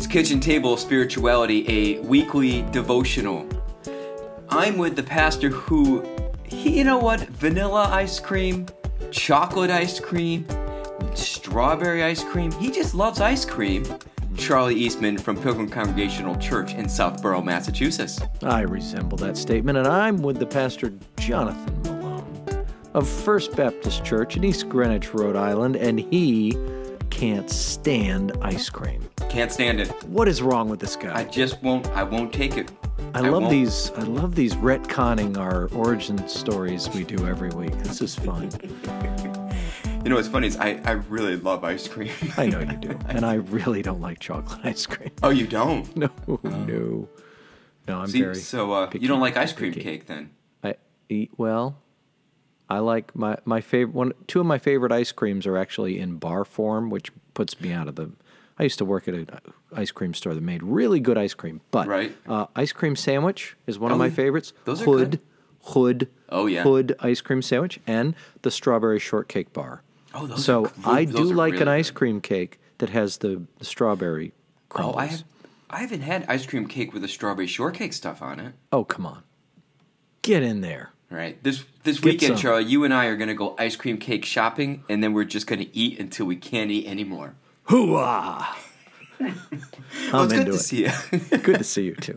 It's Kitchen Table Spirituality, a weekly devotional. I'm with the pastor who, he, you know what, vanilla ice cream, chocolate ice cream, strawberry ice cream, he just loves ice cream. Charlie Eastman from Pilgrim Congregational Church in Southborough, Massachusetts. I resemble that statement, and I'm with the pastor Jonathan Malone of First Baptist Church in East Greenwich, Rhode Island, and he can't stand ice cream. Can't stand it. What is wrong with this guy? I just won't. I won't take it. I, love won't. these. I love these retconning our origin stories we do every week. This is fun. You know what's funny is I, I really love ice cream. I know you do, and I really don't like chocolate ice cream. oh, you don't? No, no, no. I'm See, very. so uh, picky, you don't like ice cream picky. cake then? I eat well. I like my my favorite one. Two of my favorite ice creams are actually in bar form, which puts me out of the. I used to work at an ice cream store that made really good ice cream, but Right. uh, ice cream sandwich is one of Oh, my favorites. Those are good. Hood. Oh, yeah. Hood ice cream sandwich and the strawberry shortcake bar. Oh, those so are. I Those do like an really ice good. cream cake that has the, the strawberry crumbles. Oh, I have. I haven't had ice cream cake with the strawberry shortcake stuff on it. Oh, come on, get in there. Right. This this Get weekend, some. Charlie, you and I are gonna go ice cream cake shopping, and then we're just gonna eat until we can't eat anymore. Hooah! well, I'm it's good into to it. see you. Good to see you too.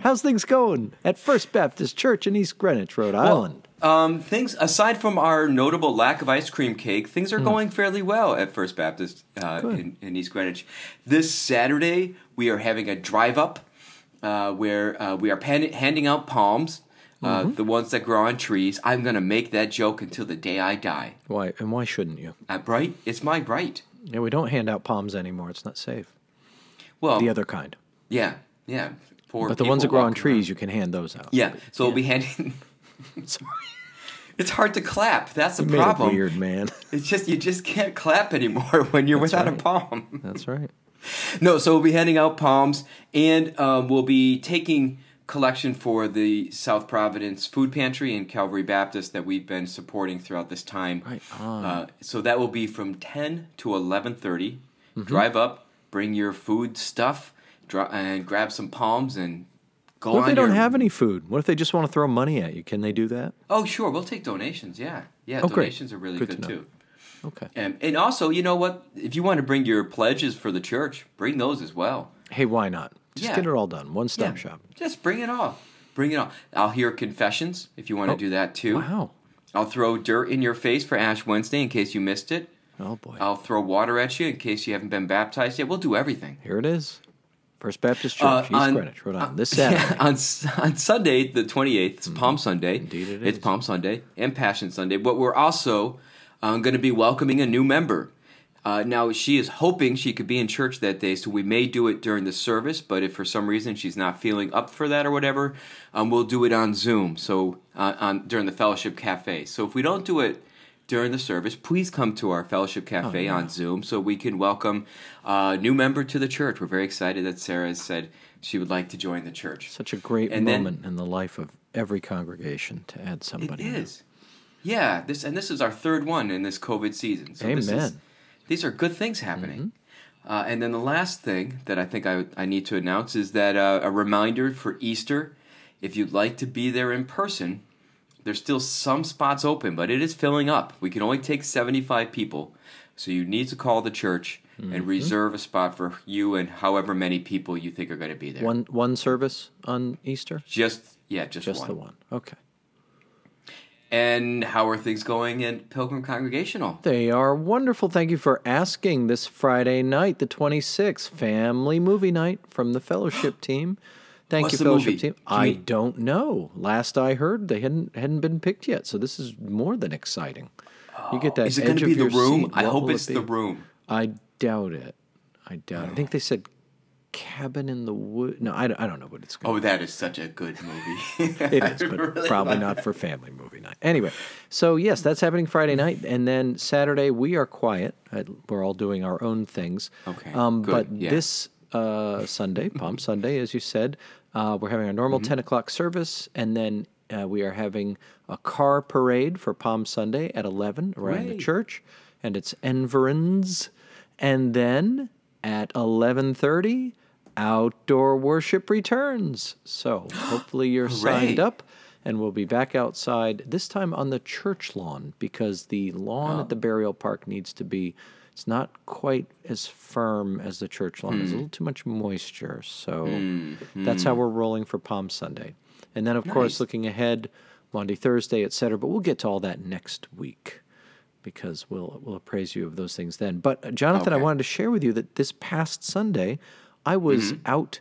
How's things going at First Baptist Church in East Greenwich, Rhode Island? um, things aside from our notable lack of ice cream cake, things are going fairly well at First Baptist uh, in, in East Greenwich. This Saturday, we are having a drive up uh, where uh, we are pan- handing out palms. Uh, Mm-hmm. The ones that grow on trees. I'm gonna make that joke until the day I die. Why and why shouldn't you? Uh, right? It's my right. Yeah, we don't hand out palms anymore. It's not safe. Well, The other kind. yeah, yeah. For But the ones that grow on trees, around. you can hand those out. Yeah, so we'll be handing. Sorry. It's hard to clap. That's the problem. weird, man. It's just you just can't clap anymore when you're without a palm. That's right. No, so we'll be handing out palms, and um, we'll be taking collection for the South Providence Food Pantry and Calvary Baptist that we've been supporting throughout this time. Right on. Uh, so that will be from ten to eleven Mm-hmm. Drive up, bring your food stuff, and grab some palms and go What if they don't your- have any food? What if they just want to throw money at you? Can they do that? Oh, sure. We'll take donations. Yeah, yeah. Oh, great. donations are really Good good, know. too. Okay. And and also, you know what? If you want to bring your pledges for the church, bring those as well. Hey, why not? Just Yeah. get it all done. One stop Yeah, shop. Just bring it all. Bring it all. I'll hear confessions if you want to Oh, do that too. Wow. I'll throw dirt in your face for Ash Wednesday in case you missed it. Oh boy. I'll throw water at you in case you haven't been baptized yet. We'll do everything. Here it is. First Baptist Church, Uh, East on- Greenwich, Rhode Island. This Saturday. Yeah, on on Sunday, the twenty eighth, it's Palm Sunday. Mm-hmm. Indeed it It's. Palm Sunday and Passion Sunday. But we're also um, going to be welcoming a new member. Uh, now she is hoping she could be in church that day, so we may do it during the service. But if for some reason she's not feeling up for that or whatever, um, we'll do it on Zoom. So uh, on during the fellowship cafe. So if we don't do it during the service, please come to our fellowship cafe on Zoom so we can welcome a new member to the church. We're very excited that Sarah has said she would like to join the church. Such a great And then- moment in the life of every congregation to add It somebody. new. Yeah, this and this is our third one in this COVID season. So This is, Amen. These are good things happening. Uh, and then the last thing that I think I, I need to announce is that uh, a reminder for Easter, if you'd like to be there in person, there's still some spots open, but it is filling up. We can only take 75 people. So you need to call the church and reserve a spot for you and however many people you think are going to be there. One one service on Easter? Just, yeah, just, Just one. the one. Okay. And how are things going in Pilgrim Congregational? They are wonderful. Thank you for asking. This Friday night, the 26th, family movie night from the fellowship team. Thank What's you, fellowship movie? team. I don't know. Last I heard, they hadn't hadn't been picked yet, so this is more than exciting. you get oh. that. Is it going to be the room? Seat. I What hope will it it's the room. I doubt it. I doubt. it. I think they said cabin in the wood. No, I, don't- I don't know what it's going. Oh, that is such a good movie. It is, but really probably not for family movie night. Anyway, so yes, that's happening Friday night, and then Saturday we are quiet. We're all doing our own things. Okay, Um, good, but yeah. this uh, Sunday, Palm Sunday, as you said, uh, we're having our normal Mm-hmm. ten o'clock service, and then uh, we are having a car parade for Palm Sunday at eleven around the church, and it's Enverons, and then at 11:30 outdoor worship returns. So, hopefully you're signed up and we'll be back outside this time on the church lawn because the lawn at the burial park needs to be it's not quite as firm as the church lawn. There's a little too much moisture. So that's how we're rolling for Palm Sunday. And then of course looking ahead Monday, Thursday, etc. But we'll get to all that next week because we'll we'll appraise you of those things then. But uh, Jonathan, I wanted to share with you that this past Sunday, I was out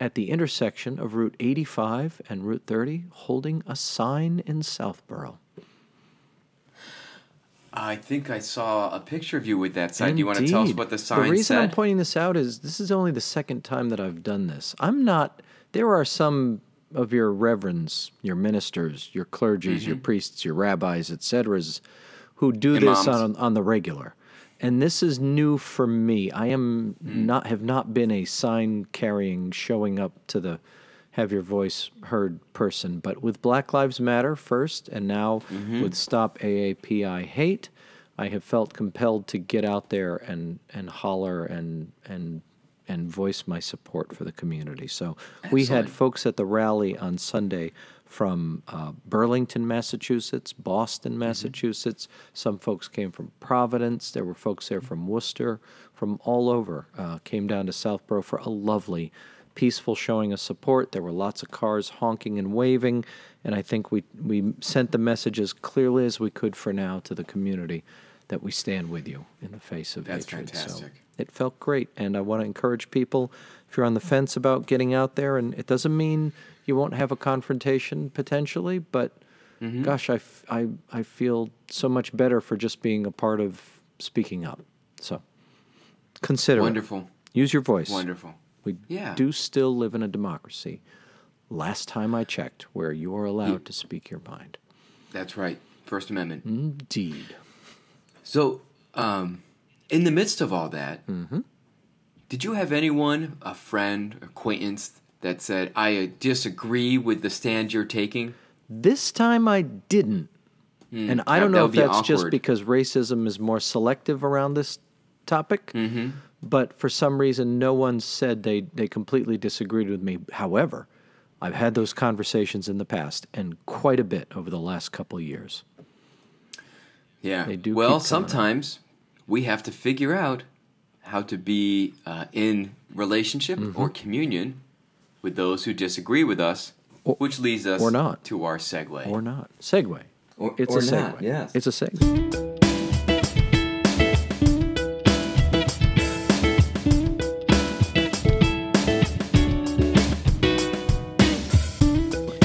at the intersection of Route 85 and Route 30 holding a sign in Southborough. I think I saw a picture of you with that sign. Do you want to tell us what the sign said? The reason I'm pointing this out is this is only the second time that I've done this. I'm not. There are some of your reverends, your ministers, your clergies, Mm-hmm. your priests, your rabbis, etc., who do this on on the regular. And this is new for me. I am Mm. not have not been a sign carrying, showing up to the have your voice heard person. But with Black Lives Matter first, and now Mm-hmm. with Stop AAPI Hate, I have felt compelled to get out there and, and holler and and and voice my support for the community. So we had folks at the rally on Sunday from uh, Burlington, Massachusetts, Boston, Massachusetts. Some folks came from Providence. There were folks there from Worcester, from all over. Uh, came down to Southborough for a lovely, peaceful showing of support. There were lots of cars honking and waving, and I think we we sent the message as clearly as we could for now to the community that we stand with you in the face of That's hatred. So fantastic. it felt great, and I want to encourage people if you're on the fence about getting out there, and it doesn't mean you won't have a confrontation potentially, but Mm-hmm. gosh, I, f- I, I feel so much better for just being a part of speaking up. So consider it. Wonderful. Use your voice. Wonderful. We Yeah. do still live in a democracy. Last time I checked, where you are allowed to speak your mind. That's right. First Amendment. Indeed. So, um, in the midst of all that, Mm-hmm. did you have anyone, a friend, acquaintance, that said, I uh, disagree with the stand you're taking? This time I didn't. and I that- don't know if that's just because racism is more selective around this topic. Mm-hmm. But for some reason, no one said they, they completely disagreed with me. However, I've had those conversations in the past and quite a bit over the last couple of years. Yeah. They do well, sometimes we have to figure out how to be uh, in relationship Mm-hmm. or communion with those who disagree with us, Or- which leads us or not. to our segue. Or not. Segue. Or- it's or a segue. not, yes. It's a segue.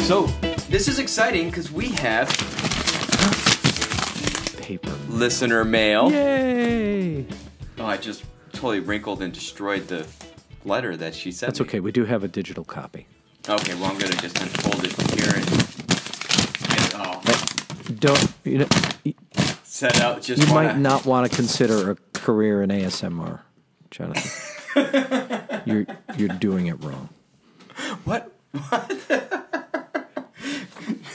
so, this is exciting because we have Paper. listener mail. Yay! Oh, I just totally wrinkled and destroyed the letter that she sent That's me. okay. We do have a digital copy. Okay, well, I'm going to just unfold it here and get it all Don't you know? Set out. Just you wanna, might not want to consider a career in ASMR, Jonathan. you're you're doing it wrong. What? What?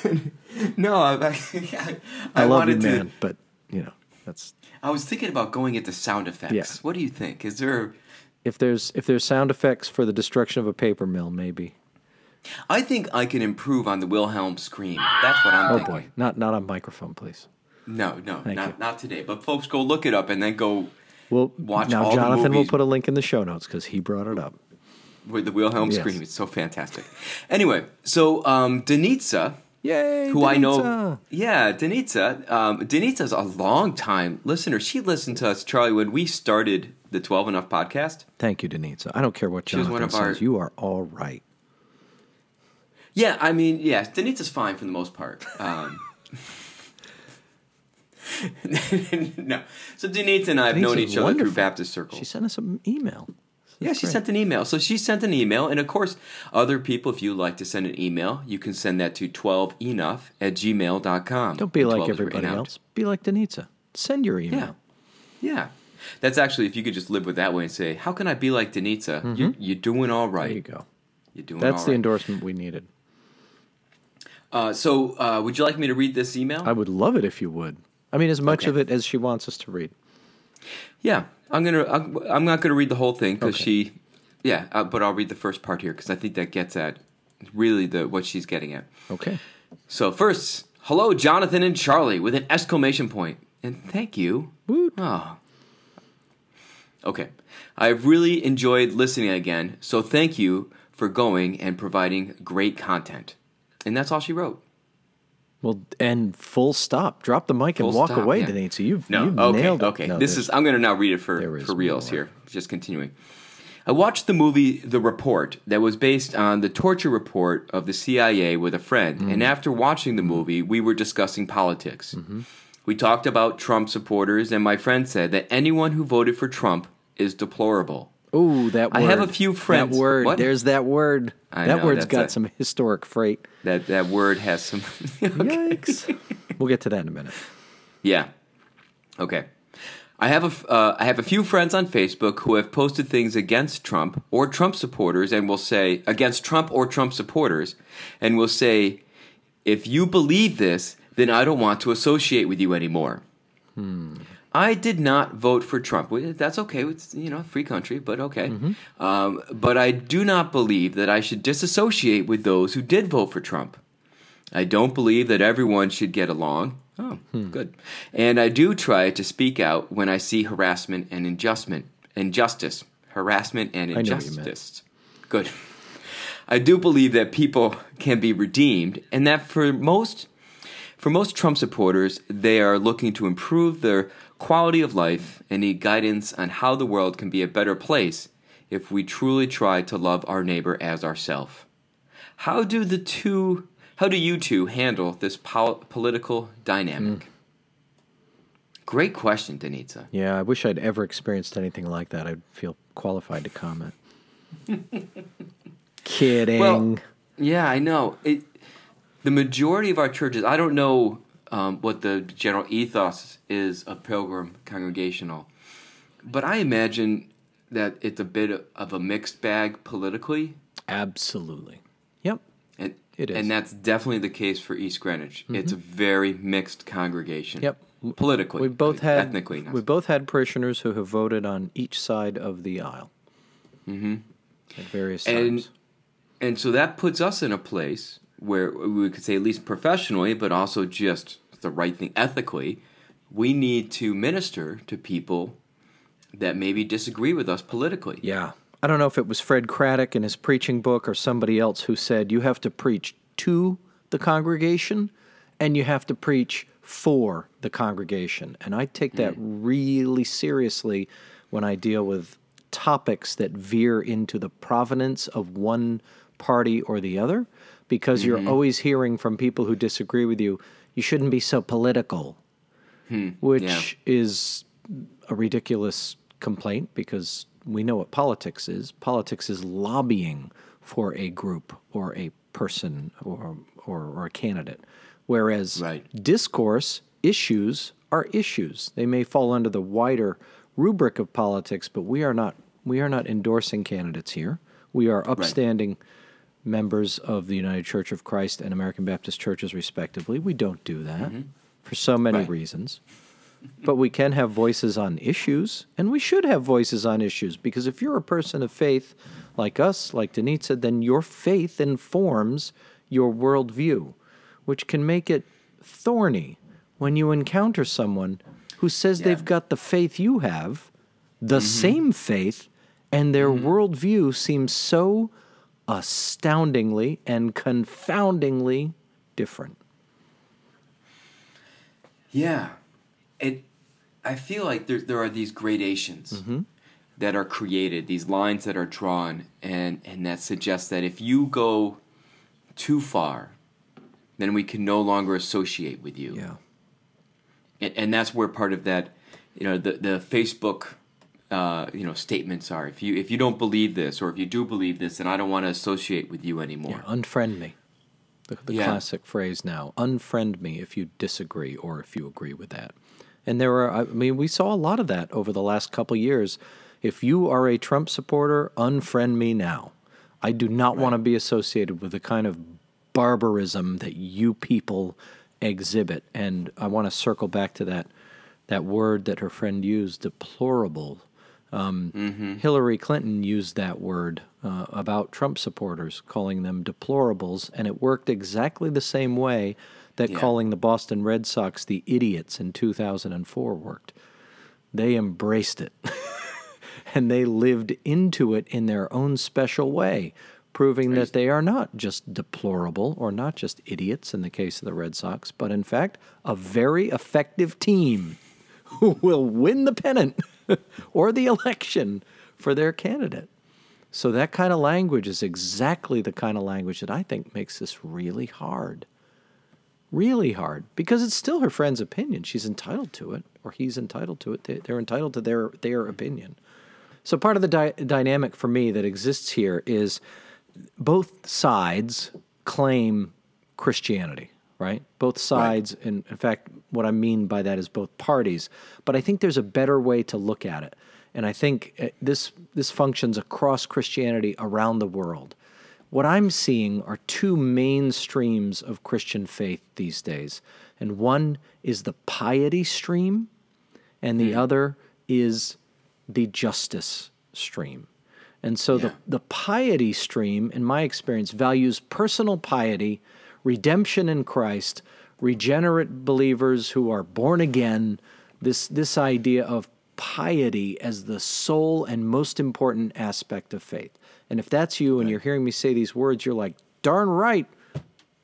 no, I, I, I, I, love you, wanted to. man, but you know that's I was thinking about going into sound effects. Yeah. What do you think? Is there? If there's if there's sound effects for the destruction of a paper mill, maybe. I think I can improve on the Wilhelm scream. That's what I'm Oh thinking. boy, not not on microphone, please. No, no, Thank not you. not today. But folks, go look it up and then go Well, Watch now Jonathan will put a link in the show notes because he brought it up. with the Wilhelm Yes. scream. It's so fantastic. Anyway, so um, Denitsa, Yay! who I know, yeah, Denitsa. Um, a long time listener. She listened to us, Charlie, when we started the Twelve Enough podcast. Thank you, Denitsa. I don't care what Jonathan one of says. our- You are all right. Yeah, I mean, yeah, Denitsa's fine for the most part. Um, no, so Denitsa and I have known each other through. Baptist circles. She sent us an email. Yeah, she great. sent an email. So she sent an email. And of course, other people, if you'd like to send an email, you can send that to 12enough at gmail.com. Don't be like 12 is written everybody else. Be like Denitsa. Send your email. Yeah. Yeah. That's actually, if you could just live with that way and say, how can I be like Denitsa? You're, you're doing all Mm-hmm. There you go. You're doing That's the right. endorsement we needed. Uh, so, uh, would you like me to read this email? I would love it if you would. I mean, as much Okay. of it as she wants us to read. Yeah, I'm gonna. I'm, I'm not gonna read the whole thing because Okay. she. Yeah, uh, but I'll read the first part here because I think that gets at really the what she's getting at. Okay. So first, hello, Jonathan and Charlie, with an exclamation point, and thank you. Woot. Oh. Okay, I've really enjoyed listening again. So thank you for going and providing great content. And that's all she wrote. Well, and full stop. Drop the mic and Full walk stop, away, yeah. Denise. You've, No, you've okay, nailed it. okay. No, this is. I'm going to now read it for for reals more. here. Just continuing. I watched the movie The Report that was based on the torture report of the CIA with a friend, Mm. and after watching the movie, we were discussing politics. Mm-hmm. We talked about Trump supporters, and my friend said that anyone who voted for Trump is deplorable. Ooh, that word. I have a few friends- That word. What? There's that word. I that know, word's got a- some historic freight. That that word has some. Yikes. we'll get to that in a minute. Yeah. Okay. I have a uh, I have a few friends on Facebook who have posted things against Trump or Trump supporters, and will say against Trump or Trump supporters, and will say, if you believe this, then I don't want to associate with you anymore. I did not vote for Trump. That's okay. It's you know free country, but okay. Um, but I do not believe that I should disassociate with those who did vote for Trump. I don't believe that everyone should get along. Oh, good. And I do try to speak out when I see harassment and injustment, injustice, harassment and I know what you meant. injustice. Good. I do believe that people can be redeemed, and that for most, for most Trump supporters, they are looking to improve their quality of life and need guidance on how the world can be a better place if we truly try to love our neighbor as ourselves. How do the two? How do you two handle this pol- political dynamic? Mm. Great question, Denitsa. Yeah, I wish I'd ever experienced anything like that. I'd feel qualified to comment. Kidding. Well, yeah, I know. It, the majority of our churches, I don't know um, what the general ethos is of Pilgrim Congregational, but I imagine that it's a bit of a mixed bag politically. Absolutely. Yep. And, It is. Mm-hmm. And that's definitely the case for East Greenwich. It's a very mixed congregation. Yep. Politically. We've both had ethnically. we've both had parishioners who have voted on each side of the aisle. Mm-hmm. At various And- times. And so that puts us in a place where we could say, at least professionally, but also just the right thing ethically, we need to minister to people that maybe disagree with us politically. Yeah. I don't know if it was Fred Craddock in his preaching book or somebody else who said you have to preach to the congregation and you have to preach for the congregation. And I take that hmm. really seriously when I deal with topics that veer into the provenance of one party or the other because you're mm-hmm. always hearing from people who disagree with you, you shouldn't be so political, hmm, which yeah. is a ridiculous complaint because we know what politics is. Politics is lobbying for a group or a person or or, or a candidate, whereas Right. discourse issues are issues. They may fall under the wider rubric of politics, but we are not we are not endorsing candidates here. We are upstanding members of the United Church of Christ and American Baptist churches, respectively. We don't do that mm-hmm. for so many Right. reasons. But we can have voices on issues, and we should have voices on issues because if you're a person of faith like us, like Denitsa, then your faith informs your worldview, which can make it thorny when you encounter someone who says Yeah. they've got the faith you have, the mm-hmm. same faith, and their mm-hmm. worldview seems so astoundingly and confoundingly different. Yeah, it. I feel like there there are these gradations Mm-hmm. that are created, these lines that are drawn, and and that suggest that if you go too far, then we can no longer associate with you. Yeah. and, and that's where part of that, you know, the the Facebook, uh, you know, statements are. If you if you don't believe this, or if you do believe this, then I don't want to associate with you anymore. Yeah, unfriend me. The, the Yeah. classic phrase now. Unfriend me if you disagree or if you agree with that. And there are, I mean, we saw a lot of that over the last couple years. If you are a Trump supporter, unfriend me now. I do not want to be associated with the kind of barbarism that you people exhibit. And I want to circle back to that That word that her friend used, deplorable. Um, Mm-hmm. Hillary Clinton used that word uh, about Trump supporters, calling them deplorables, and it worked exactly the same way that Yeah. calling the Boston Red Sox the idiots in 2004 worked. They embraced it and they lived into it in their own special way, proving that they are not just deplorable or not just idiots in the case of the Red Sox, but in fact a very effective team who will win the pennant or the election for their candidate. So that kind of language is exactly the kind of language that I think makes this really hard. Really hard because it's still her friend's opinion. She's entitled to it, or he's entitled to it. They- They're entitled to their their opinion. So part of the dy- dynamic for me that exists here is both sides claim Christianity, right? Both sides, and in fact, what I mean by that is both parties. But I think there's a better way to look at it, and I think uh, this this functions across Christianity around the world. What I'm seeing are two main streams of Christian faith these days, and one is the piety stream, and the other is the justice stream. And so the, the piety stream, in my experience, values personal piety, redemption in Christ, regenerate believers who are born again, this, this idea of piety as the sole and most important aspect of faith. And if that's you and you're hearing me say these words, you're like, darn right,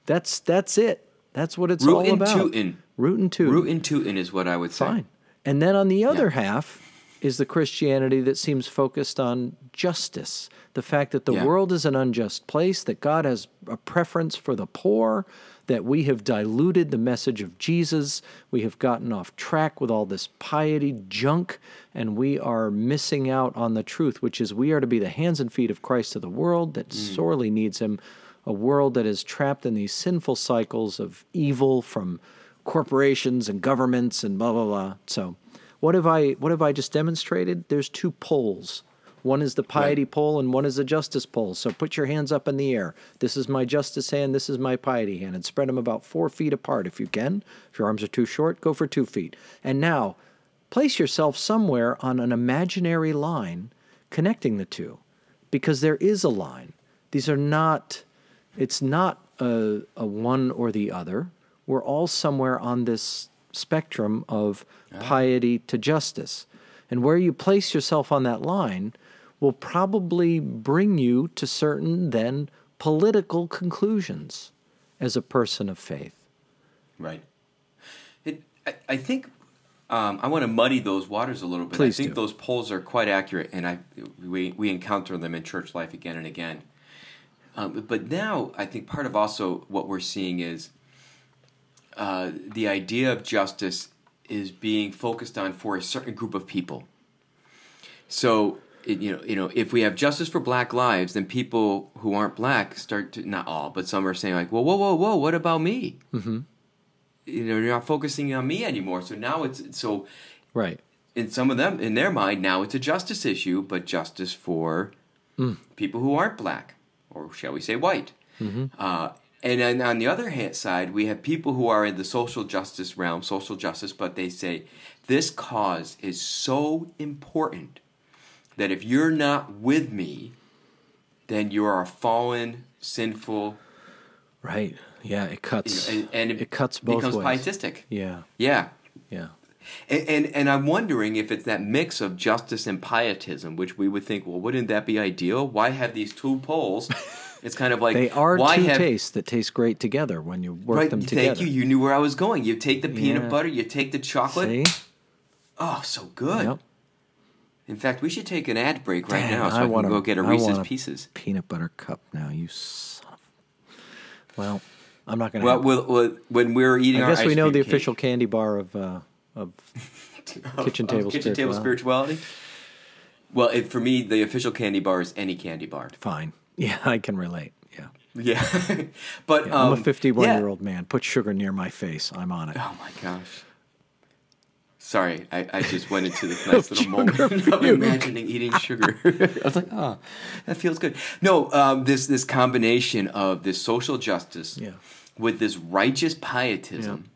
that's, that's it. That's what it's all Rootin' about. tootin'. Rootin' tootin'. Rootin' tootin' is what I would say. Fine. And then on the other half is the Christianity that seems focused on justice. The fact that the Yeah. world is an unjust place, that God has a preference for the poor, that we have diluted the message of Jesus, we have gotten off track with all this piety junk, and we are missing out on the truth, which is we are to be the hands and feet of Christ to the world that mm. sorely needs Him, a world that is trapped in these sinful cycles of evil from corporations and governments and blah blah blah. So, what have I what have I just demonstrated? There's two poles. One is the piety pole and one is the justice pole. So put your hands up in the air. This is my justice hand. This is my piety hand, and spread them about four feet apart if you can. If your arms are too short, go for two feet. And now, place yourself somewhere on an imaginary line connecting the two, because there is a line. These are not. It's not a, a one or the other. We're all somewhere on this spectrum of piety to justice. And where you place yourself on that line will probably bring you to certain then political conclusions as a person of faith. Right. It, I, I think um, I want to muddy those waters a little bit. Please I think do. those polls are quite accurate, and I we we encounter them in church life again and again. Um, but now I think part of also what we're seeing is uh, the idea of justice is being focused on for a certain group of people. So you know, you know, if we have justice for Black lives, then people who aren't black start to not all, but some are saying like, "Well, whoa, whoa, whoa, what about me?" Mm-hmm. You know, you're not focusing on me anymore. So now it's so Right. in some of them in their mind now it's a justice issue, but justice for people who aren't black or shall we say white. Uh, and then on the other hand side, we have people who are in the social justice realm, social justice, but they say this cause is so important that if you're not with me, then you are a fallen, sinful, Right. Yeah, it cuts. and, and it cuts both becomes ways. pietistic. Yeah. Yeah. Yeah. And, and and I'm wondering if it's that mix of justice and pietism, which we would think, well, wouldn't that be ideal? Why have these two poles? It's kind of like They are why two have, tastes that taste great together when you work Right, them together. thank you. You knew where I was going. You take the peanut Yeah. butter, you take the chocolate. See? Oh, so good. Yep. In fact, we should take an ad break right Damn, now so I, want can go get a Reese's want a Pieces. Peanut butter cup now, you son of. Well, I'm not going to. Well, we'll, we'll, when we're eating I our guess we know the cake- official candy bar of uh, of kitchen of table kitchen table spirituality. spirituality. Well, it, for me, the official candy bar is any candy bar. Fine. Yeah, I can relate. Yeah. Yeah, but Yeah, I'm um, a 51 yeah. year old man. Put sugar near my face. I'm on it. Oh my gosh. Sorry, I, I just went into this nice little moment of imagining eating sugar. I was like, oh, that feels good. No, um, this this combination of this social justice Yeah. with this righteous pietism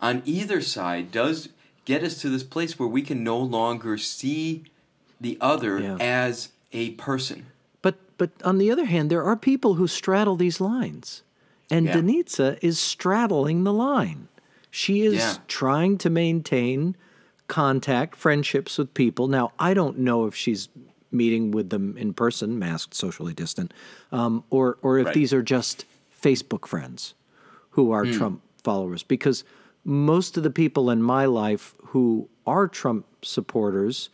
on either side does get us to this place where we can no longer see the other as a person. But on the other hand, there are people who straddle these lines, and Yeah. Is straddling the line. She is Yeah. trying to maintain contact, friendships with people. Now, I don't know if she's meeting with them in person, masked, socially distant, um, or or if Right. these are just Facebook friends who are Trump followers. Because most of the people in my life who are Trump supporters,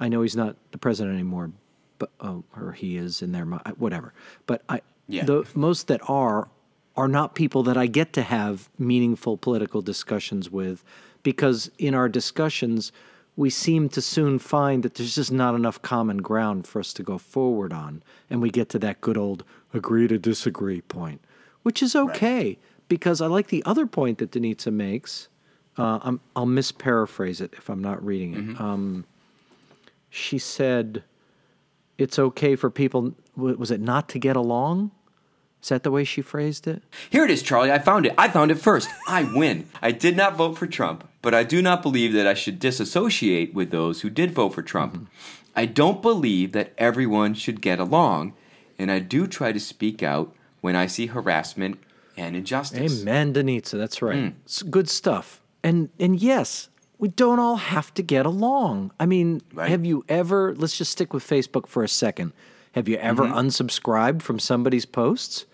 I know he's not the president anymore, but oh, or he is in their mind, whatever. But I, Yeah. the most that are are not people that I get to have meaningful political discussions with, because in our discussions we seem to soon find that there's just not enough common ground for us to go forward on, and we get to that good old agree to disagree point, which is okay because I like the other point that Denitsa makes. Uh, I'm, I'll misparaphrase it if I'm not reading it. Um, she said, "It's okay for people." Was it not to get along? Is that the way she phrased it? Here it is, Charlie. I found it. I found it first. I win. I did not vote for Trump, but I do not believe that I should disassociate with those who did vote for Trump. Mm-hmm. I don't believe that everyone should get along, and I do try to speak out when I see harassment and injustice. Amen, Denitsa. That's right. Mm. It's good stuff. And and yes, we don't all have to get along. I mean, Right. have you ever? Let's just stick with Facebook for a second. Have you ever unsubscribed from somebody's posts?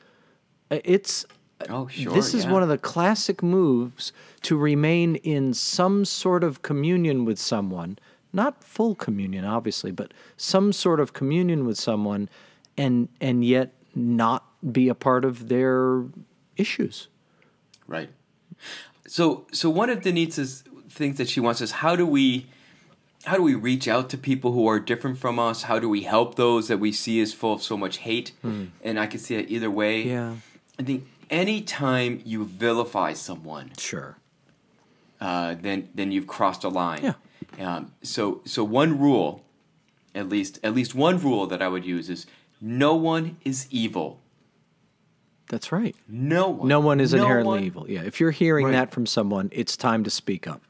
Uh, It's Oh, sure. this is yeah. one of the classic moves to remain in some sort of communion with someone, not full communion, obviously, but some sort of communion with someone, and and yet not be a part of their issues. Right. So so one of Denitsa's things that she wants is how do we how do we reach out to people who are different from us? How do we help those that we see as full of so much hate? And I can see it either way. Yeah, I think anytime you vilify someone, sure. uh, then then you've crossed a line. Yeah. Um, so so one rule, at least at least one rule that I would use is no one is evil. That's right. No one. No one is no inherently one- evil. Yeah, if you're hearing Right. that from someone, it's time to speak up.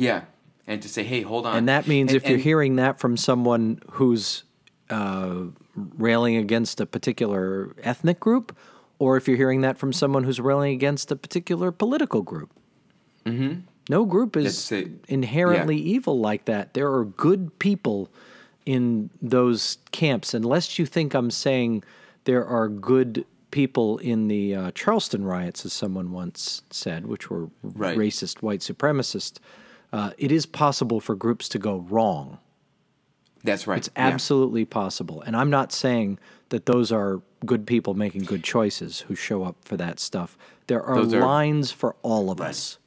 Yeah, and to say, hey, hold on. And that means And- if you're hearing that from someone who's uh, railing against a particular ethnic group, or if you're hearing that from someone who's railing against a particular political group. Mm-hmm. No group is inherently evil like that. There are good people in those camps, unless you think I'm saying there are good people in the uh, Charleston riots, as someone once said, which were Right. racist white supremacists. Uh, it is possible for groups to go wrong. That's right. It's yeah. absolutely possible. And I'm not saying that those are good people making good choices who show up for that stuff. There are are- lines for all of us.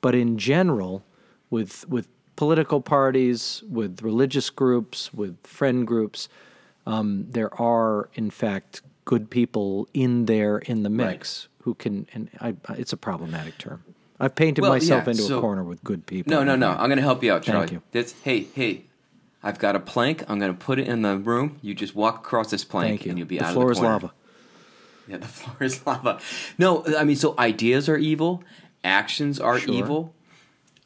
But in general, with with political parties, with religious groups, with friend groups, um, there are in fact good people in there in the mix who can. And I- it's a problematic term. I've painted Well, myself yeah, into a corner with good people. No, no, no. I'm going to help you out, Charlie. Thank you. That's, hey, hey, I've got a plank. I'm going to put it in the room. You just walk across this plank you. and you'll be the out floor of is the corner. lava. Yeah, the floor is lava. No, I mean, so ideas are evil, actions are Sure. evil.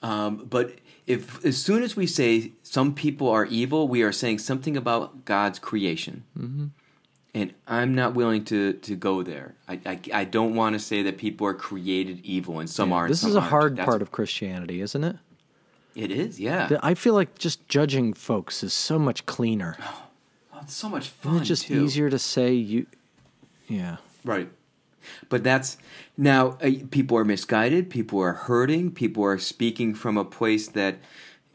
Um, but if as soon as we say some people are evil, we are saying something about God's creation. Mm-hmm. And I'm not willing to, to go there. I, I, I don't want to say that people are created evil and some are. and This is a aren't. hard That's- part of Christianity, isn't it? It is, yeah. I feel like just judging folks is so much cleaner. Oh, it's so much fun. Isn't just too. easier to say you? Yeah. Right. But that's now uh, people are misguided, people are hurting, people are speaking from a place that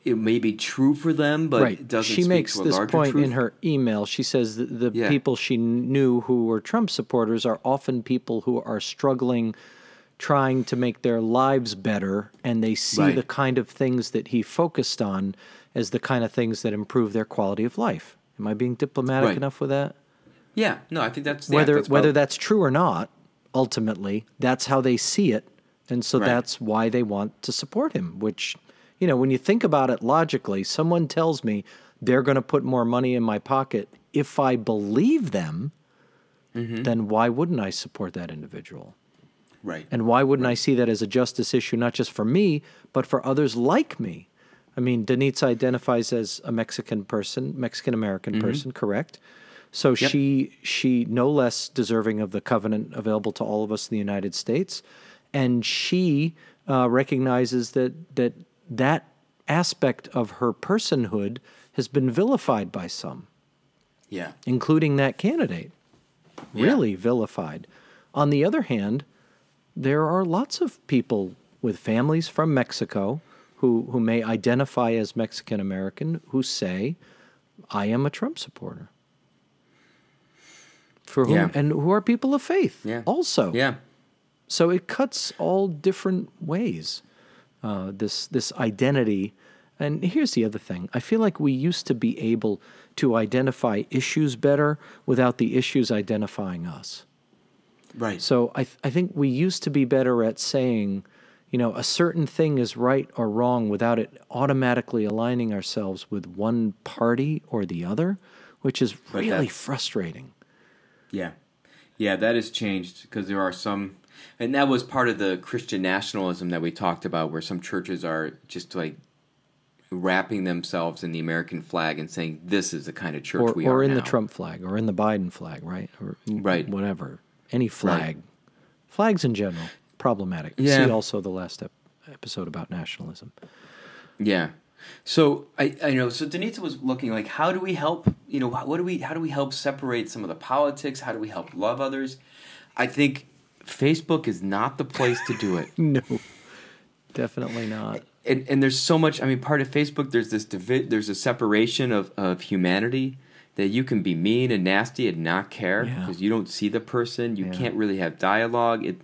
it may be true for them, but right. it doesn't she speak makes this point truth. in her email. She says that the Yeah. people she knew who were Trump supporters are often people who are struggling trying to make their lives better and they see Right. the kind of things that he focused on as the kind of things that improve their quality of life. Am I being diplomatic Right. enough with that? Yeah, no, I think that's yeah, whether that's whether that's true or not, ultimately, that's how they see it, and so that's why they want to support him. Which, you know, when you think about it logically, someone tells me they're going to put more money in my pocket if I believe them, Mm-hmm. then why wouldn't I support that individual? Right. And why wouldn't I see that as a justice issue, not just for me, but for others like me? I mean, Denitsa identifies as a Mexican person, Mexican American person, correct? So Yep. she she no less deserving of the covenant available to all of us in the United States, and she uh, recognizes that that that aspect of her personhood has been vilified by some yeah. including that candidate. Yeah. Really vilified. On the other hand, there are lots of people with families from Mexico who, who may identify as Mexican American who say, I am a Trump supporter. For whom, Yeah. and who are people of faith Yeah. also. Yeah. So it cuts all different ways. Uh, this this identity, and here's the other thing: I feel like we used to be able to identify issues better without the issues identifying us. Right. So I th- I think we used to be better at saying, you know, a certain thing is right or wrong without it automatically aligning ourselves with one party or the other, which is really frustrating. Yeah. Yeah, that has changed because there are some, and that was part of the Christian nationalism that we talked about, where some churches are just like wrapping themselves in the American flag and saying, this is the kind of church or, we or are Or in now. the Trump flag or in the Biden flag, right? Or Right. whatever. Any flag. Flags in general, problematic. Yeah. See also the last ep- episode about nationalism. Yeah. So I, I know. So Denitsa was looking like, how do we help? You know, what do we? How do we help separate some of the politics? How do we help love others? I think Facebook is not the place to do it. No, definitely not. and, and there's so much. I mean, part of Facebook, there's this divi- there's a separation of, of humanity that you can be mean and nasty and not care Yeah. because you don't see the person. You Yeah. can't really have dialogue. It,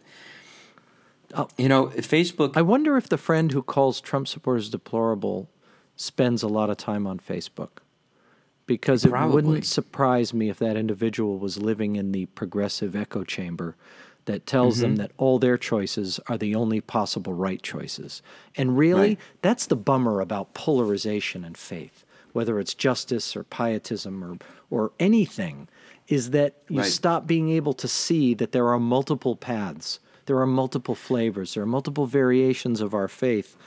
Oh. you know, Facebook. I wonder if the friend who calls Trump supporters deplorable spends a lot of time on Facebook. Because it wouldn't surprise me if that individual was living in the progressive echo chamber that tells Mm-hmm. them that all their choices are the only possible right choices. And really, Right. that's the bummer about polarization and faith, whether it's justice or pietism or, or anything, is that you Right. stop being able to see that there are multiple paths, there are multiple flavors, there are multiple variations of our faith.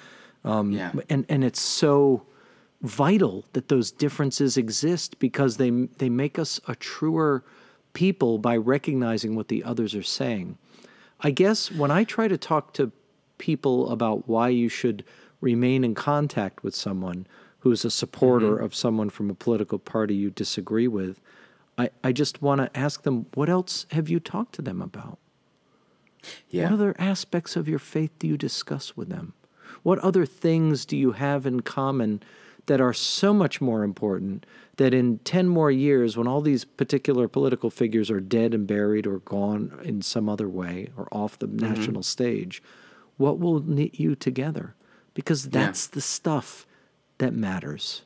Um, yeah. And, and it's so vital that those differences exist because they, they make us a truer people by recognizing what the others are saying. I guess when I try to talk to people about why you should remain in contact with someone who's a supporter mm-hmm. of someone from a political party you disagree with, I, I just want to ask them, what else have you talked to them about? Yeah. What other aspects of your faith do you discuss with them? What other things do you have in common that are so much more important that in 10 more years, when all these particular political figures are dead and buried or gone in some other way or off the national stage, what will knit you together? Because that's the stuff that matters.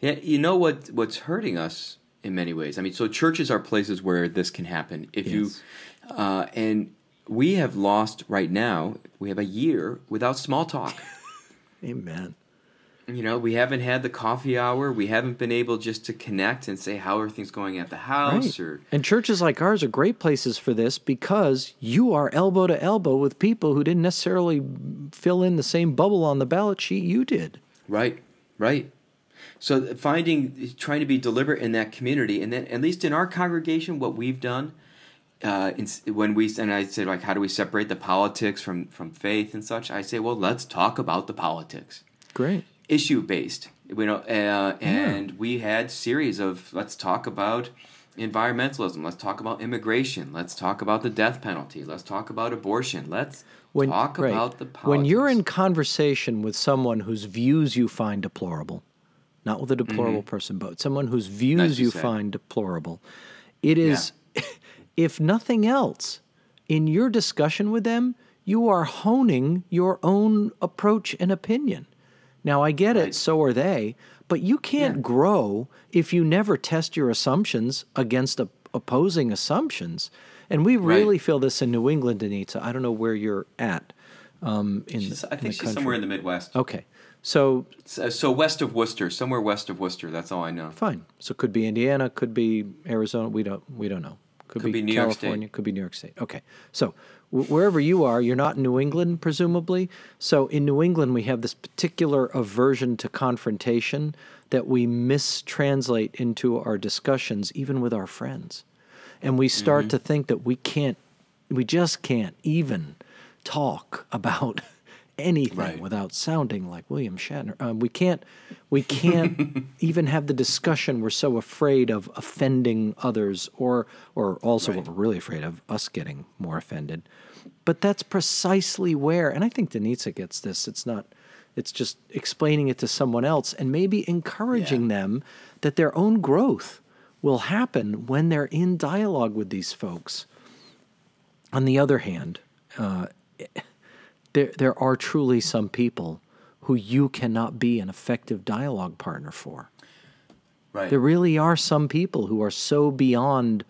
Yeah, you know what? What's hurting us in many ways. I mean, so churches are places where this can happen. If Yes. you, uh, and we have lost right now. We have a year without small talk. Amen. You know, we haven't had the coffee hour. We haven't been able just to connect and say how are things going at the house or And churches like ours are great places for this because you are elbow to elbow with people who didn't necessarily fill in the same bubble on the ballot sheet you did. Right, right. So finding, trying to be deliberate in that community, and then at least in our congregation, what we've done, uh, when we and I said like, how do we separate the politics from from faith and such? I say, well, let's talk about the politics, Great. Issue based. You know, uh, and we had series of let's talk about environmentalism. Let's talk about immigration. Let's talk about the death penalty. Let's talk about abortion. Let's When, talk right. about the politics. when you're in conversation with someone whose views you find deplorable, not with a deplorable person, but someone whose views Mm-hmm. Nice you find deplorable, it is, if nothing else, in your discussion with them, you are honing your own approach and opinion. Now, I get Right. it, so are they, but you can't Yeah. grow if you never test your assumptions against op- opposing assumptions. And we Right. really feel this in New England, Anita. I don't know where you're at. Um, in, She's- I in think she's country. somewhere in the Midwest. Okay, so So, so west of Worcester, somewhere west of Worcester. That's all I know. fine. So it could be Indiana, could be Arizona. We don't we don't know. Could, Could be New York State. California. Could be New York State. Okay. So w- wherever you are, you're not in New England, presumably. So in New England, we have this particular aversion to confrontation that we mistranslate into our discussions, even with our friends. And we start Mm-hmm. to think that we can't, we just can't even talk about anything Right. without sounding like William Shatner. Um, we can't, we can't even have the discussion. We're so afraid of offending others, or, or also what we're really afraid of us getting more offended. But that's precisely where, and I think Denitsa gets this. It's not, it's just explaining it to someone else and maybe encouraging them that their own growth will happen when they're in dialogue with these folks. On the other hand, uh, there there are truly some people who you cannot be an effective dialogue partner for. Right. There really are some people who are so beyond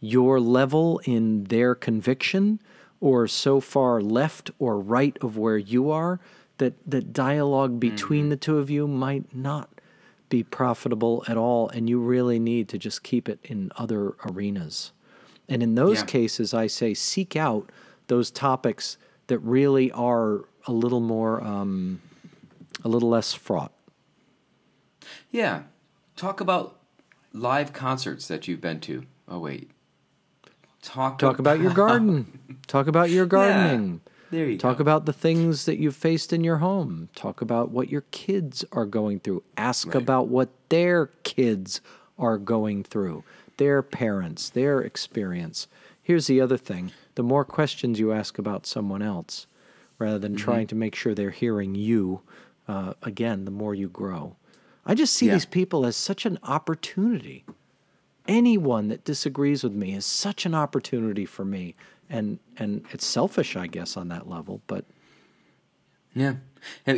your level in their conviction or so far left or right of where you are that, that dialogue mm-hmm. between the two of you might not be profitable at all. And you really need to just keep it in other arenas. And in those Yeah. cases, I say seek out those topics that really are a little more, um, a little less fraught. Yeah. Talk about live concerts that you've been to. Oh wait. Talk Talk about your garden. Talk about your gardening. There you go. Talk go. about the things that you've faced in your home. Talk about what your kids are going through. Ask Right. about what their kids are going through, their parents, their experience. Here's the other thing the more questions you ask about someone else, rather than Mm-hmm. trying to make sure they're hearing you, uh, again, the more you grow. I just see Yeah. these people as such an opportunity anyone that disagrees with me is such an opportunity for me and and it's selfish i guess on that level but Yeah.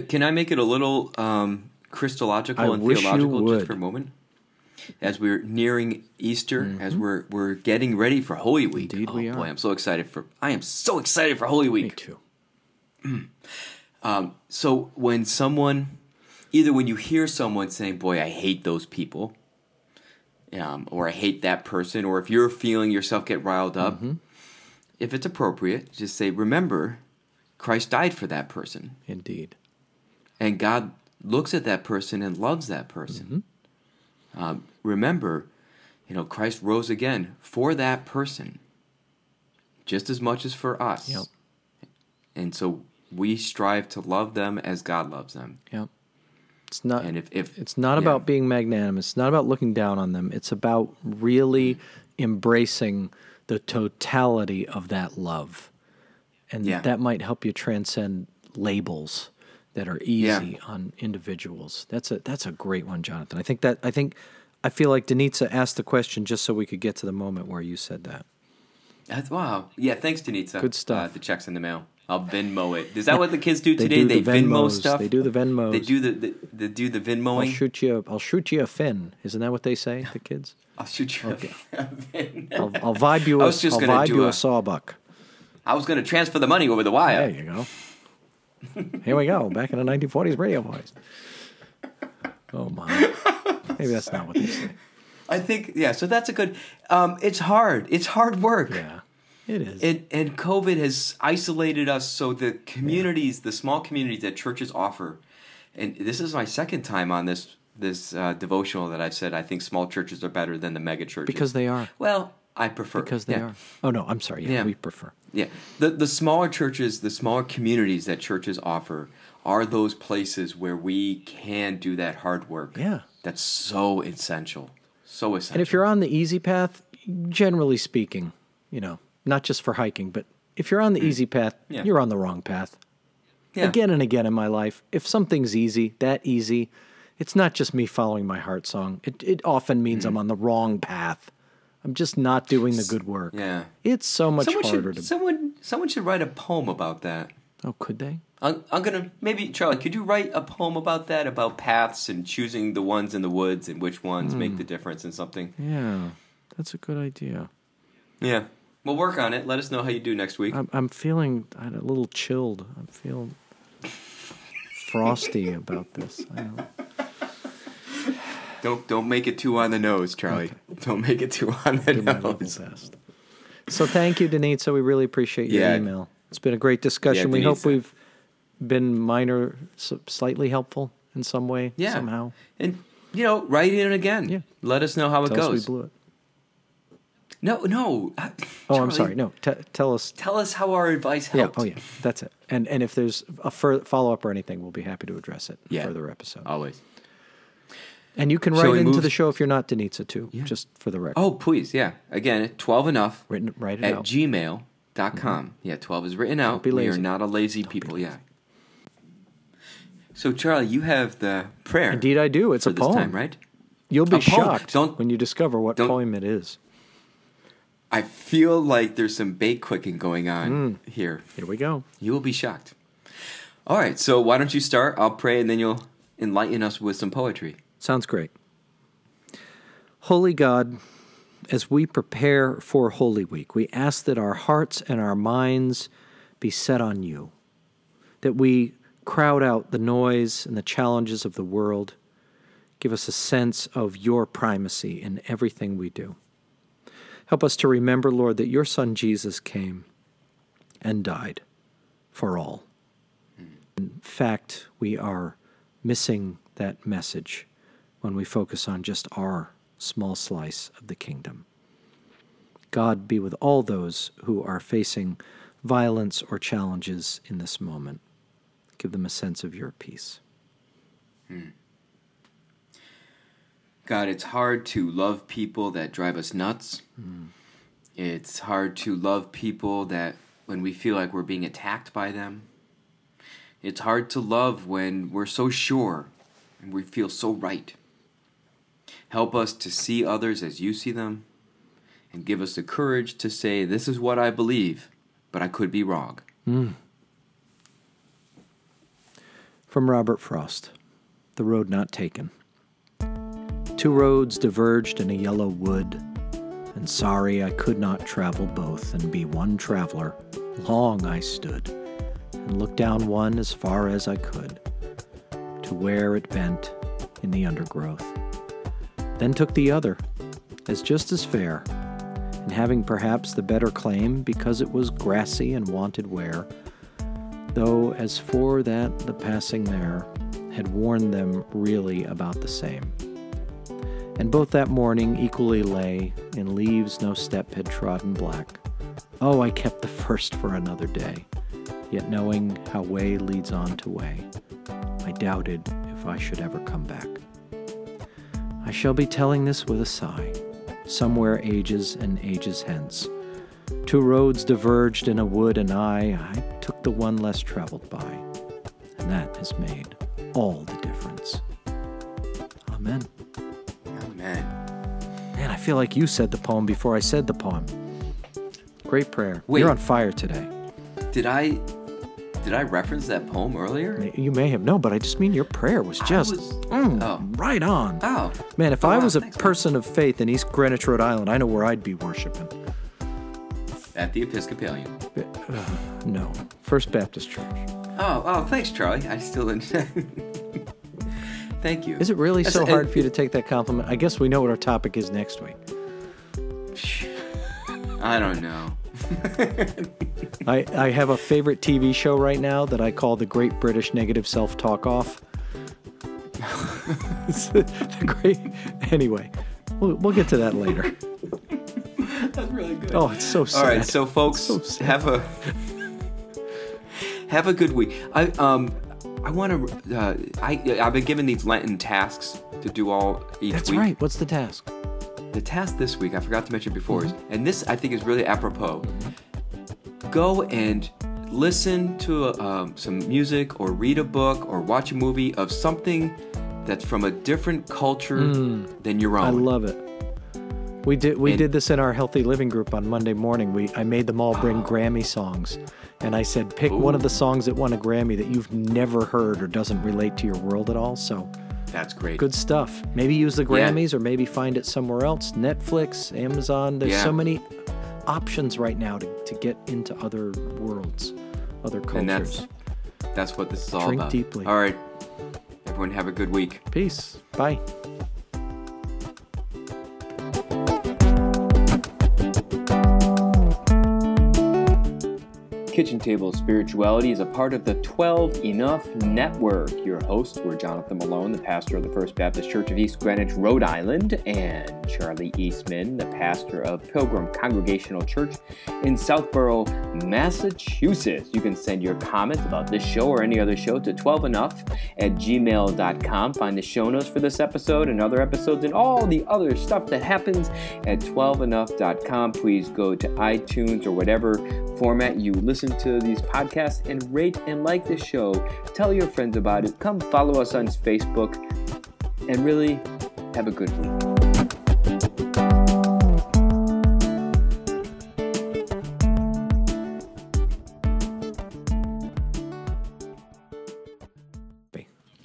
Can I make it a little um, Christological I and theological just for a moment? As we're nearing Easter, as we're we're getting ready for Holy Week. Mm-hmm. Indeed oh we boy. I'm so excited for I am so excited for Holy Week. me too So when someone, either when you hear someone saying, "Boy, I hate those people," um, or "I hate that person," or if you're feeling yourself get riled up, Mm-hmm. if it's appropriate, just say, "Remember, Christ died for that person, indeed and God looks at that person and loves that person." Mm-hmm. Um, remember, you know, Christ rose again for that person, just as much as for us, Yep. and so we strive to love them as God loves them. yeah it's not And if, if it's not yeah. about being magnanimous. It's not about looking down on them. It's about really mm-hmm. embracing the totality of that love. And Yeah. that might help you transcend labels that are easy on individuals. That's a that's a great one jonathan. I think that i think i feel like denitsa asked the question just so we could get to the moment where you said that That's, wow. Yeah, thanks, Denitsa. Good stuff. Uh, the check's in the mail. I'll Venmo it. Is that what the kids do They today? do they the Venmo Venmos. stuff. They do the Venmos. They do the, the, they do the I'll shoot you. I'll shoot you a fin. Isn't that what they say, the kids? I'll shoot you. Okay. A Ven- I'll, I'll vibe you. I A, was just I'll gonna vibe do you a, a- sawbuck. I was going to transfer the money over the wire. There you go. Here we go. Back in the 1940s radio voice. Oh my. Maybe that's not what they say. I think yeah. So that's a good. Um, it's hard. It's hard work. Yeah, it is. And, and COVID has isolated us. So the communities, the small communities that churches offer, and this is my second time on this this uh, devotional that I've said I think small churches are better than the mega churches because they are. Well, I prefer Because they yeah. are. Oh no, I'm sorry. Yeah, Yeah. we prefer. Yeah, the the smaller churches, the smaller communities that churches offer are those places where we can do that hard work. Yeah. that's so essential, so essential. And if you're on the easy path, generally speaking, you know, not just for hiking, but if you're on the easy path, Mm. Yeah. you're on the wrong path. yeah. again and again in my life, if something's easy, that easy, it's not just me following my heart song. It, it often means Mm. I'm on the wrong path. I'm just not doing the good work. yeah, It's so much someone harder should to. someone someone should write a poem about that. oh, could they? I'm, I'm gonna maybe Charlie. Could you write a poem about that about paths and choosing the ones in the woods and which ones make Hmm. the difference in something? Yeah, that's a good idea. Yeah, we'll work on it. Let us know how you do next week. I'm, I'm feeling I'm a little chilled. I'm feeling frosty about this. I don't, Don't don't make it too on the nose, Charlie. Don't make it too on the do nose. best. So thank you, Denitsa. We really appreciate your Yeah. email. It's been a great discussion. Yeah, we hope we've been minor, slightly helpful in some way, Yeah. somehow. And you know, write in again. Yeah. Let us know how it Tell us we goes. blew it. No, no. uh, Oh, I'm sorry. No, t- tell us. Tell us how our advice helped. Yeah. Oh, yeah. That's it. And and if there's a fur- follow up or anything, we'll be happy to address it in Yeah. a further episode. Always. And you can write into the show if you're not Denitsa too, just for the record. Oh, please, yeah. Again, 12 enough Written, write it at out. gmail.com. Yeah, 12 is written out. be We are not a lazy people, yeah. So, Charlie, you have the prayer. Indeed, I do. It's a this poem. time, right? You'll be A shocked when you discover what poem it is. I feel like there's some bait clicking going on Hmm. here. Here we go. You will be shocked. All right, so why don't you start? I'll pray and then you'll enlighten us with some poetry. Sounds great. Holy God, as we prepare for Holy Week, we ask that our hearts and our minds be set on you, that we crowd out the noise and the challenges of the world. Give us a sense of your primacy in everything we do. Help us to remember, Lord, that your Son Jesus came and died for all. In fact, we are missing that message when we focus on just our small slice of the kingdom. God be with all those who are facing violence or challenges in this moment. Give them a sense of your peace. Hmm. God, it's hard to love people that drive us nuts. Hmm. It's hard to love people that when we feel like we're being attacked by them. It's hard to love when we're so sure and we feel so right. Help us to see others as you see them and give us the courage to say, This is what I believe, but I could be wrong. Hmm. From Robert Frost The Road Not Taken. Two roads diverged in a yellow wood, and sorry I could not travel both and be one traveler. Long I stood, and looked down one as far as I could, to where it bent in the undergrowth. Then took the other, as just as fair, and having perhaps the better claim because it was grassy and wanted wear though as for that the passing there had warned them really about the same. And both that morning equally lay in leaves no step had trodden black. Oh, I kept the first for another day, yet knowing how way leads on to way, I doubted if I should ever come back. I shall be telling this with a sigh, somewhere ages and ages hence. Two roads diverged in a wood, and I, I took the one less traveled by. And that has made all the difference. Amen. Amen. Man, I feel like you said the poem before I said the poem. Great prayer. Wait. You're on fire today. Did I did I reference that poem earlier? You may have no, but I just mean your prayer was just was- mm, oh. right on. Oh. Man, if Oh, I wow, was a thanks, man. person of faith in East Greenwich, Rhode Island, I know where I'd be worshiping. At the Episcopalian. Uh, no, First Baptist Church. Oh, oh, thanks, Charlie. I still didn't. Thank you. Is it really That's- so hard for you to take that compliment? I guess we know what our topic is next week. I don't know. I, I have a favorite TV show right now that I call the Great British Negative Self Talk Off. The great. Anyway, we'll, we'll get to that later. That's really good. Oh, it's so sad. All right, so folks, So have a have a good week. I um I want to uh, I I've been given these Lenten tasks to do all each That's week. right. What's the task? The task this week I forgot to mention before, Mm-hmm. and this I think is really apropos. Go and listen to um, some music, or read a book, or watch a movie of something that's from a different culture than your own. Mm. I love it. We did we And- did this in our healthy living group on Monday morning. We I made them all bring Grammy songs, and I said pick one of the songs that won a Grammy that you've never heard or doesn't relate to your world at all. So That's great. good stuff. Maybe use the Yeah. Grammys or maybe find it somewhere else. Netflix, Amazon. There's Yeah. so many options right now to, to get into other worlds, other cultures. and that's that's what this is all Drink about. deeply. All right, everyone, have a good week. Peace. Bye. Kitchen Table Spirituality is a part of the 12 Enough Network. Your hosts were Jonathan Malone, the pastor of the First Baptist Church of East Greenwich, Rhode Island, and Charlie Eastman, the pastor of Pilgrim Congregational Church in Southborough, Massachusetts. You can send your comments about this show or any other show to 12enough at gmail.com. Find the show notes for this episode and other episodes and all the other stuff that happens at 12enough.com. Please go to iTunes or whatever format you listen to these podcasts and rate and like the show. Tell your friends about it. Come follow us on Facebook and really have a good week.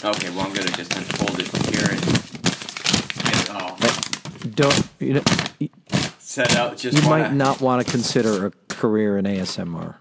Okay, well, I'm going to just unfold it here and, and oh, Don't you know? You set out just you wanna- might not want to consider a career in ASMR.